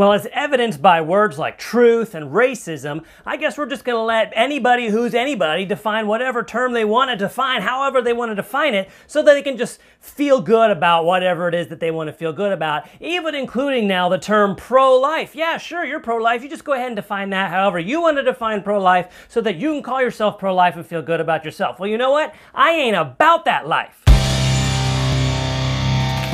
Well, as evidenced by words like truth and racism, I guess we're just going to let anybody who's anybody define whatever term they want to define, however they want to define it, so that they can just feel good about whatever it is that they want to feel good about, even including now the term pro life. Yeah, sure, you're pro life. You just go ahead and define that however you want to define pro life so that you can call yourself pro life and feel good about yourself. Well, you know what? I ain't about that life.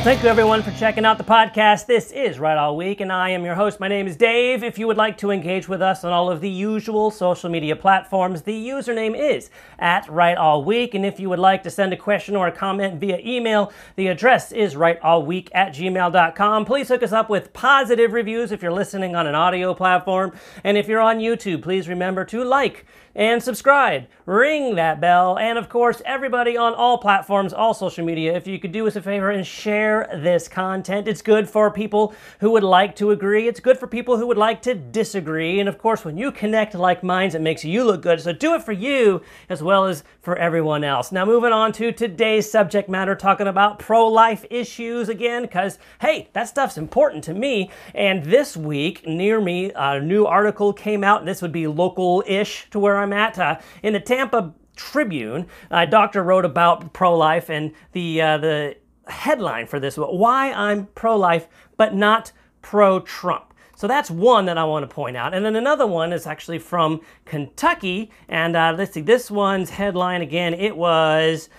Thank you, everyone, for checking out the podcast. This is Right All Week, and I am your host. My name is Dave. If you would like to engage with us on all of the usual social media platforms, the username is at Right All Week. And if you would like to send a question or a comment via email, the address is rightallweek at gmail.com. Please hook us up with positive reviews if you're listening on an audio platform. And if you're on YouTube, please remember to like, and subscribe. Ring that bell. And of course, everybody on all platforms, all social media, if you could do us a favor and share this content. It's good for people who would like to agree. It's good for people who would like to disagree. And of course, when you connect like minds, it makes you look good. So do it for you as well as for everyone else. Now, moving on to today's subject matter, talking about pro life issues again, because hey, that stuff's important to me. And this week, near me, a new article came out, this would be local ish to where I'm in the Tampa Tribune, a doctor wrote about pro life, and the, uh, the headline for this was why I'm pro life but not pro Trump. So that's one that I want to point out. And then another one is actually from Kentucky. And uh, let's see, this one's headline again, it was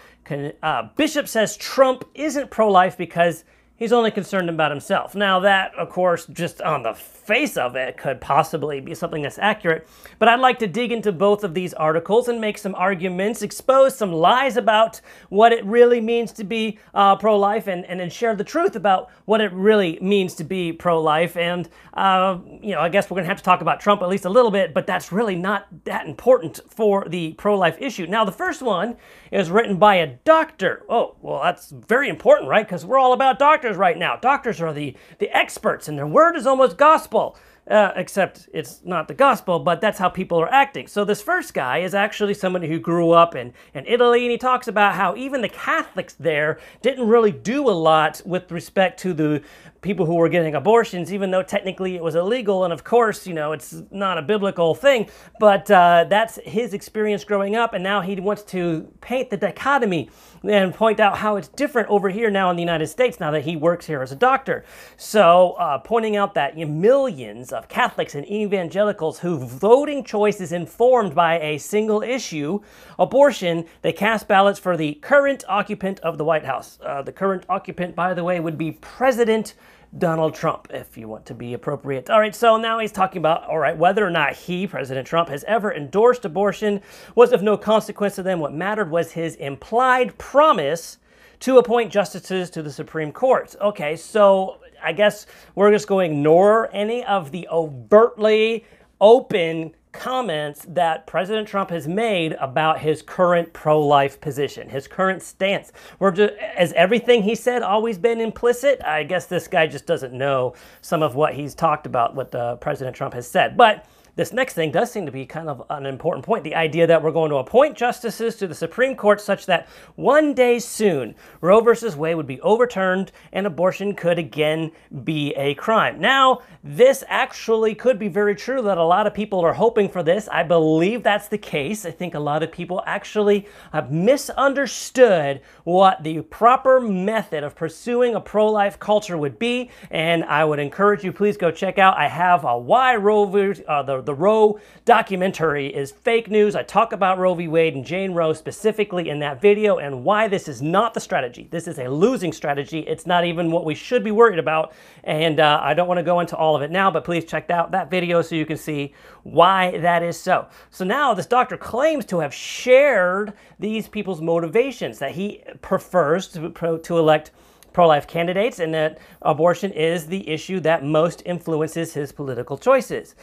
uh, Bishop says Trump isn't pro life because he's only concerned about himself. Now, that, of course, just on the face of it could possibly be something that's accurate, but I'd like to dig into both of these articles and make some arguments, expose some lies about what it really means to be uh, pro life, and, and share the truth about what it really means to be pro life. And, uh, you know, I guess we're going to have to talk about Trump at least a little bit, but that's really not that important for the pro life issue. Now, the first one is written by a doctor. Oh, well, that's very important, right? Because we're all about doctors right now. Doctors are the, the experts, and their word is almost gospel. Uh, except it's not the gospel, but that's how people are acting. So this first guy is actually somebody who grew up in, in Italy, and he talks about how even the Catholics there didn't really do a lot with respect to the people who were getting abortions, even though technically it was illegal. And of course, you know, it's not a biblical thing, but uh, that's his experience growing up. And now he wants to paint the dichotomy and point out how it's different over here now in the United States now that he works here as a doctor. So, uh, pointing out that millions of Catholics and evangelicals whose voting choice is informed by a single issue, abortion, they cast ballots for the current occupant of the White House. Uh, the current occupant, by the way, would be President Donald Trump, if you want to be appropriate. All right, so now he's talking about, all right, whether or not he, President Trump, has ever endorsed abortion was of no consequence to them. What mattered was his implied promise to appoint justices to the Supreme Court. Okay, so I guess we're just going to ignore any of the overtly open comments that President Trump has made about his current pro life position, his current stance. We're just, has everything he said always been implicit? I guess this guy just doesn't know some of what he's talked about, what the President Trump has said. But this next thing does seem to be kind of an important point the idea that we're going to appoint justices to the Supreme Court such that one day soon Roe versus Wade would be overturned and abortion could again be a crime. Now, this actually could be very true that a lot of people are hoping for this. I believe that's the case. I think a lot of people actually have misunderstood what the proper method of pursuing a pro life culture would be. And I would encourage you, please go check out. I have a why Roe, uh, the the Roe documentary is fake news. I talk about Roe v. Wade and Jane Roe specifically in that video and why this is not the strategy. This is a losing strategy. It's not even what we should be worried about. And uh, I don't want to go into all of it now, but please check out that video so you can see why that is so. So now this doctor claims to have shared these people's motivations, that he prefers to, to elect pro life candidates and that abortion is the issue that most influences his political choices.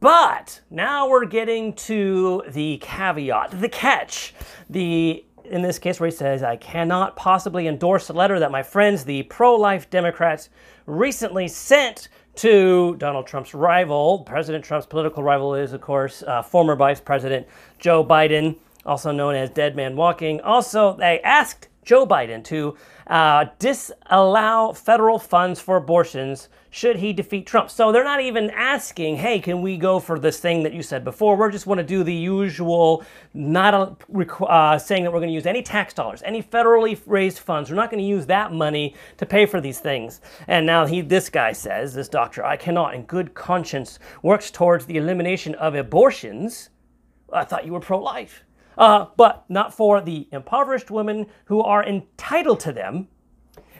But now we're getting to the caveat, the catch, the in this case where he says, I cannot possibly endorse the letter that my friends, the pro life Democrats, recently sent to Donald Trump's rival. President Trump's political rival is, of course, uh, former Vice President Joe Biden, also known as Dead Man Walking. Also, they asked Joe Biden to uh, disallow federal funds for abortions should he defeat Trump. So they're not even asking, hey, can we go for this thing that you said before? We're just want to do the usual, not a, uh, saying that we're going to use any tax dollars, any federally raised funds. We're not going to use that money to pay for these things. And now he, this guy says, this doctor, I cannot in good conscience works towards the elimination of abortions. I thought you were pro-life uh, but not for the impoverished women who are entitled to them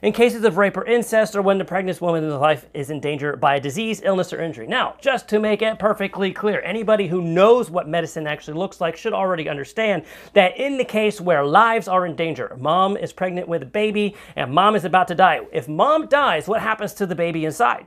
in cases of rape or incest or when the pregnant woman's life is in danger by a disease, illness, or injury. Now, just to make it perfectly clear, anybody who knows what medicine actually looks like should already understand that in the case where lives are in danger, mom is pregnant with a baby and mom is about to die. If mom dies, what happens to the baby inside?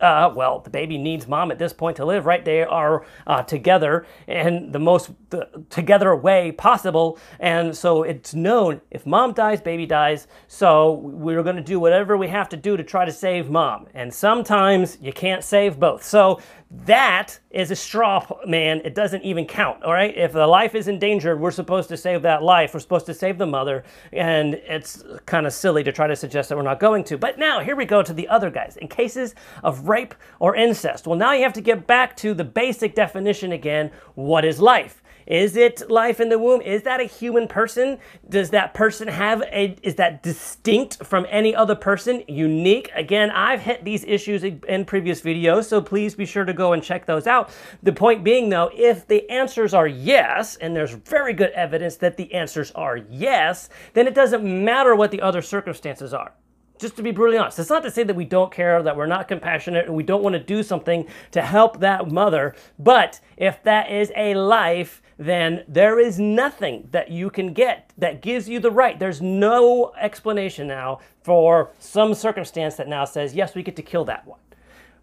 Uh, well, the baby needs mom at this point to live, right? They are uh, together in the most the, together way possible. And so it's known if mom dies, baby dies. So we're going to do whatever we have to do to try to save mom. And sometimes you can't save both. So that is a straw man. It doesn't even count, all right? If the life is endangered, we're supposed to save that life. We're supposed to save the mother. And it's kind of silly to try to suggest that we're not going to. But now, here we go to the other guys. In cases of rape or incest, well, now you have to get back to the basic definition again. What is life? Is it life in the womb? Is that a human person? Does that person have a, is that distinct from any other person? Unique? Again, I've hit these issues in previous videos, so please be sure to go and check those out. The point being though, if the answers are yes, and there's very good evidence that the answers are yes, then it doesn't matter what the other circumstances are just to be brutally honest, it's not to say that we don't care, that we're not compassionate, and we don't want to do something to help that mother. But if that is a life then there is nothing that you can get that gives you the right. There's no explanation now for some circumstance that now says, yes, we get to kill that one.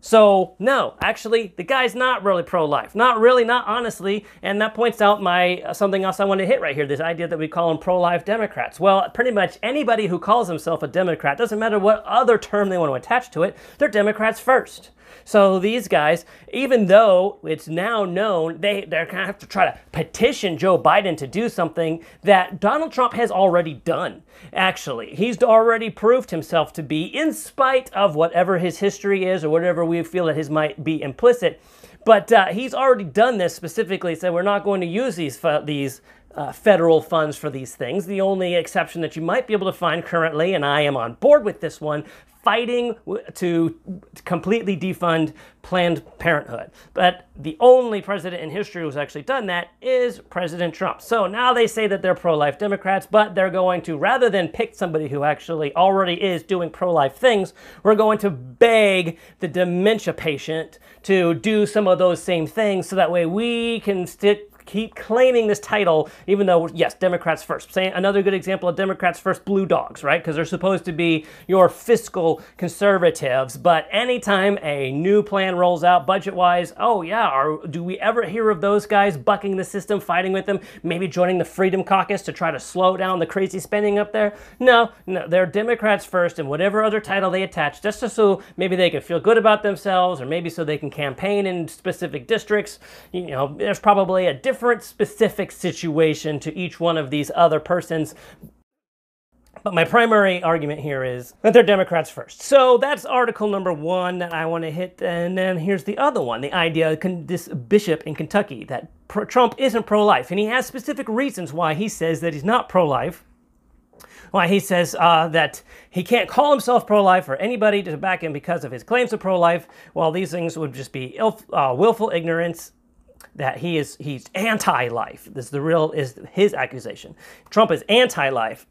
So, no, actually, the guy's not really pro-life. Not really, not honestly. And that points out my uh, something else I want to hit right here, this idea that we call them pro-life Democrats. Well, pretty much anybody who calls himself a Democrat, doesn't matter what other term they want to attach to it, they're Democrats first. So these guys, even though it's now known, they, they're going to have to try to petition Joe Biden to do something that Donald Trump has already done, actually. He's already proved himself to be, in spite of whatever his history is or whatever we feel that his might be implicit. But uh, he's already done this specifically, said we're not going to use these, these uh, federal funds for these things. The only exception that you might be able to find currently, and I am on board with this one, fighting to completely defund Planned Parenthood. But the only president in history who's actually done that is President Trump. So now they say that they're pro-life Democrats, but they're going to, rather than pick somebody who actually already is doing pro-life things, we're going to beg the dementia patient to do some of those same things so that way we can stick keep claiming this title, even though, yes, Democrats first. Another good example of Democrats first, blue dogs, right? Because they're supposed to be your fiscal conservatives. But anytime a new plan rolls out budget wise, oh, yeah, are, do we ever hear of those guys bucking the system, fighting with them, maybe joining the Freedom Caucus to try to slow down the crazy spending up there? No, no, they're Democrats first, and whatever other title they attach, just so maybe they can feel good about themselves, or maybe so they can campaign in specific districts. You know, there's probably a different different specific situation to each one of these other persons. But my primary argument here is that they're Democrats first. So that's article number one that I want to hit. And then here's the other one the idea of this bishop in Kentucky that Trump isn't pro life. And he has specific reasons why he says that he's not pro life. Why he says uh, that he can't call himself pro life or anybody to back him because of his claims of pro life. Well, these things would just be uh, willful ignorance that he is he's anti-life. This is the real is his accusation. Trump is anti-life,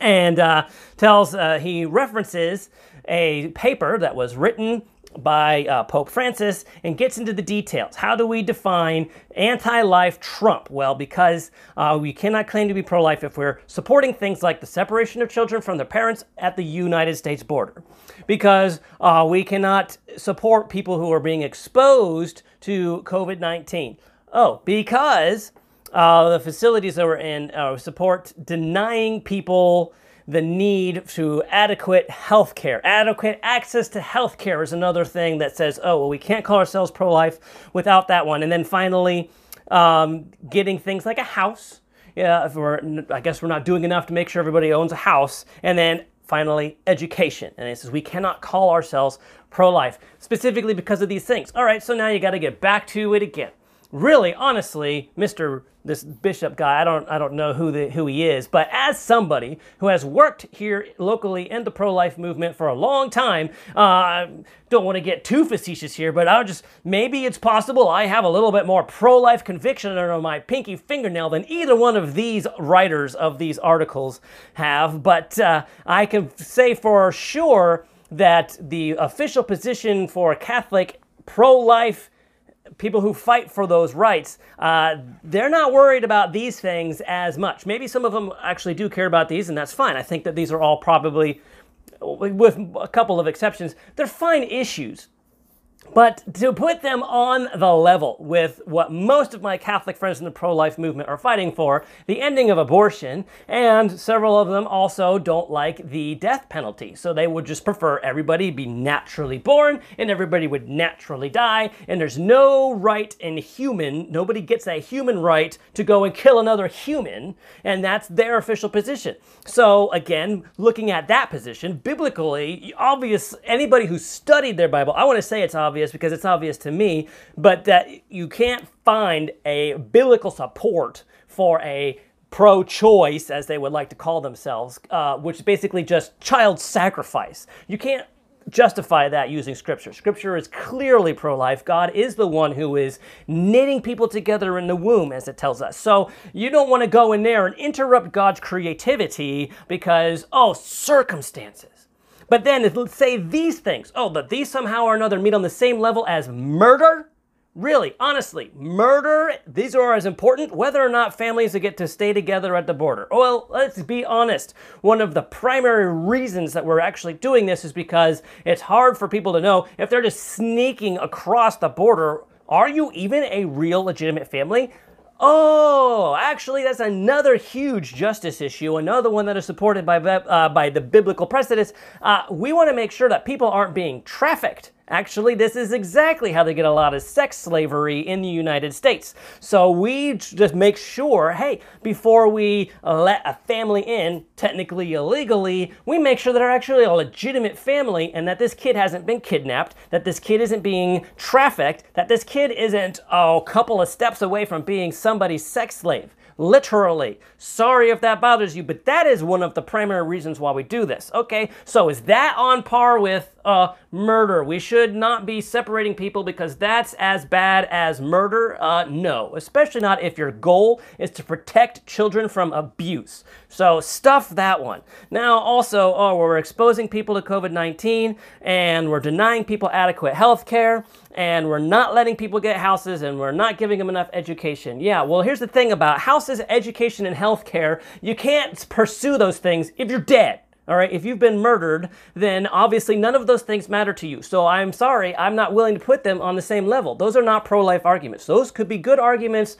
and uh, tells uh, he references a paper that was written by uh, Pope Francis and gets into the details. How do we define anti-life Trump? Well, because uh, we cannot claim to be pro-life if we're supporting things like the separation of children from their parents at the United States border. Because uh, we cannot support people who are being exposed to COVID-19. Oh, because uh, the facilities that we're in uh, support denying people the need to adequate health care. Adequate access to health care is another thing that says, oh, well, we can't call ourselves pro life without that one. And then finally, um, getting things like a house yeah, if we're, I guess we're not doing enough to make sure everybody owns a house. And then finally, education. And it says we cannot call ourselves pro life, specifically because of these things. All right, so now you got to get back to it again really, honestly, Mr. This bishop guy, I don't, I don't know who the, who he is, but as somebody who has worked here locally in the pro-life movement for a long time, uh, don't want to get too facetious here, but I'll just maybe it's possible I have a little bit more pro-life conviction under my pinky fingernail than either one of these writers of these articles have. But uh, I can say for sure that the official position for Catholic pro-life people who fight for those rights, uh, they're not worried about these things as much. Maybe some of them actually do care about these, and that's fine. I think that these are all probably, with a couple of exceptions, they're fine issues. But to put them on the level with what most of my Catholic friends in the pro life movement are fighting for the ending of abortion, and several of them also don't like the death penalty. So they would just prefer everybody be naturally born and everybody would naturally die, and there's no right in human, nobody gets a human right to go and kill another human, and that's their official position. So again, looking at that position, biblically, obvious, anybody who studied their Bible, I want to say it's obvious obvious because it's obvious to me, but that you can't find a biblical support for a pro choice, as they would like to call themselves, uh, which is basically just child sacrifice. You can't justify that using scripture. Scripture is clearly pro life. God is the one who is knitting people together in the womb, as it tells us. So you don't want to go in there and interrupt God's creativity because, oh, circumstances. But then let's say these things. Oh, but these somehow or another meet on the same level as murder? Really, honestly, murder, these are as important whether or not families get to stay together at the border. Oh, well, let's be honest. One of the primary reasons that we're actually doing this is because it's hard for people to know if they're just sneaking across the border, are you even a real legitimate family? Oh, actually, that's another huge justice issue, another one that is supported by, uh, by the biblical precedents. Uh, we want to make sure that people aren't being trafficked Actually, this is exactly how they get a lot of sex slavery in the United States. So we just make sure, hey, before we let a family in, technically illegally, we make sure that they're actually a legitimate family and that this kid hasn't been kidnapped, that this kid isn't being trafficked, that this kid isn't oh, a couple of steps away from being somebody's sex slave literally. Sorry if that bothers you, but that is one of the primary reasons why we do this. Okay, so is that on par with uh, murder? We should not be separating people because that's as bad as murder? Uh, no, especially not if your goal is to protect children from abuse. So stuff that one. Now, also, oh, we're exposing people to COVID 19 and we're denying people adequate health care and we're not letting people get houses and we're not giving them enough education. Yeah, well, here's the thing about houses, education, and healthcare you can't pursue those things if you're dead. All right, if you've been murdered, then obviously none of those things matter to you. So I'm sorry, I'm not willing to put them on the same level. Those are not pro life arguments. Those could be good arguments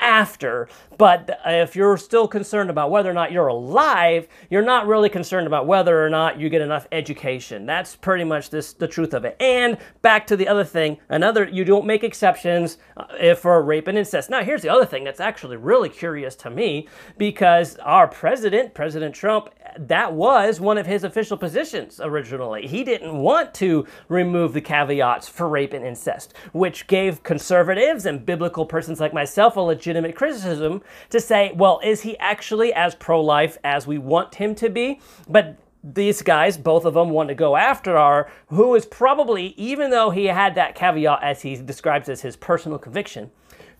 after, but if you're still concerned about whether or not you're alive, you're not really concerned about whether or not you get enough education. That's pretty much this, the truth of it. And back to the other thing, another, you don't make exceptions uh, for rape and incest. Now, here's the other thing that's actually really curious to me because our president, President Trump, that was one of his official positions originally. He didn't want to remove the caveats for rape and incest, which gave conservatives and biblical persons like myself a legitimate criticism to say, well, is he actually as pro life as we want him to be? But these guys, both of them, want to go after our, who is probably, even though he had that caveat as he describes as his personal conviction,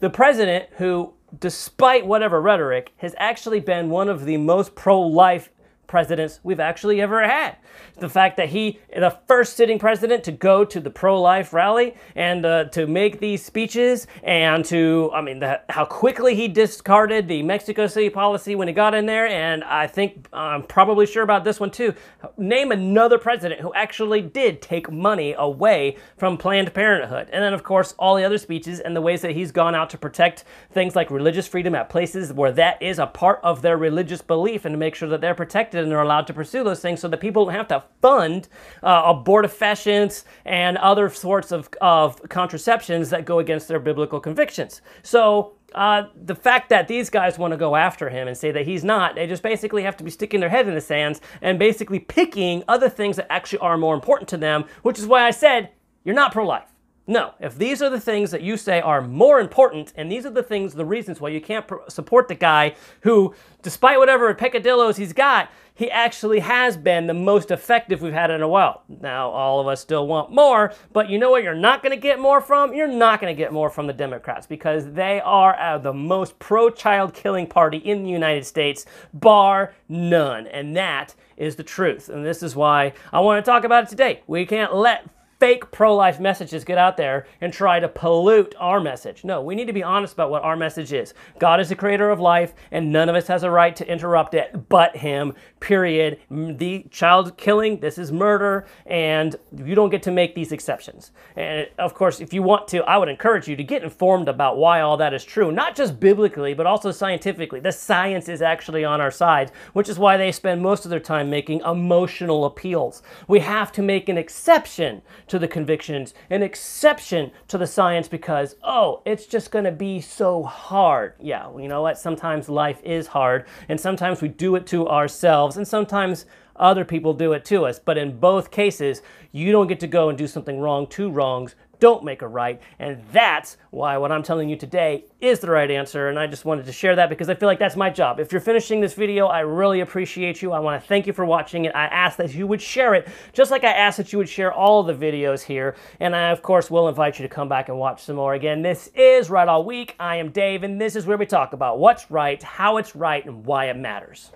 the president who, despite whatever rhetoric, has actually been one of the most pro life presidents we've actually ever had. The fact that he, the first sitting president to go to the pro-life rally and uh, to make these speeches and to, I mean, the, how quickly he discarded the Mexico City policy when he got in there, and I think I'm probably sure about this one too. Name another president who actually did take money away from Planned Parenthood. And then, of course, all the other speeches and the ways that he's gone out to protect things like religious freedom at places where that is a part of their religious belief and to make sure that they're protected protected and are allowed to pursue those things so that people don't have to fund uh, abortifacients and other sorts of, of contraceptions that go against their biblical convictions. So uh, the fact that these guys want to go after him and say that he's not, they just basically have to be sticking their head in the sands and basically picking other things that actually are more important to them, which is why I said, you're not pro life. No, if these are the things that you say are more important, and these are the things, the reasons why you can't support the guy who, despite whatever peccadillos he's got, he actually has been the most effective we've had in a while. Now, all of us still want more, but you know what you're not going to get more from? You're not going to get more from the Democrats because they are uh, the most pro child killing party in the United States, bar none. And that is the truth. And this is why I want to talk about it today. We can't let fake pro life messages get out there and try to pollute our message. No, we need to be honest about what our message is. God is the creator of life, and none of us has a right to interrupt it but Him, period. The child killing, this is murder, and you don't get to make these exceptions. And of course, if you want to, I would encourage you to get informed about why all that is true, not just biblically, but also scientifically. The science is actually on our side, which is why they spend most of their time making emotional appeals. We have to make an exception to to the convictions, an exception to the science because, oh, it's just going to be so hard. Yeah, you know what? Sometimes life is hard, and sometimes we do it to ourselves, and sometimes other people do it to us. But in both cases, you don't get to go and do something wrong, two wrongs don't make a right. And that's why what I'm telling you today is the right answer. And I just wanted to share that because I feel like that's my job. If you're finishing this video, I really appreciate you. I want to thank you for watching it. I ask that you would share it, just like I ask that you would share all the videos here. And I, of course, will invite you to come back and watch some more. Again, this is Right All Week. I am Dave, and this is where we talk about what's right, how it's right, and why it matters.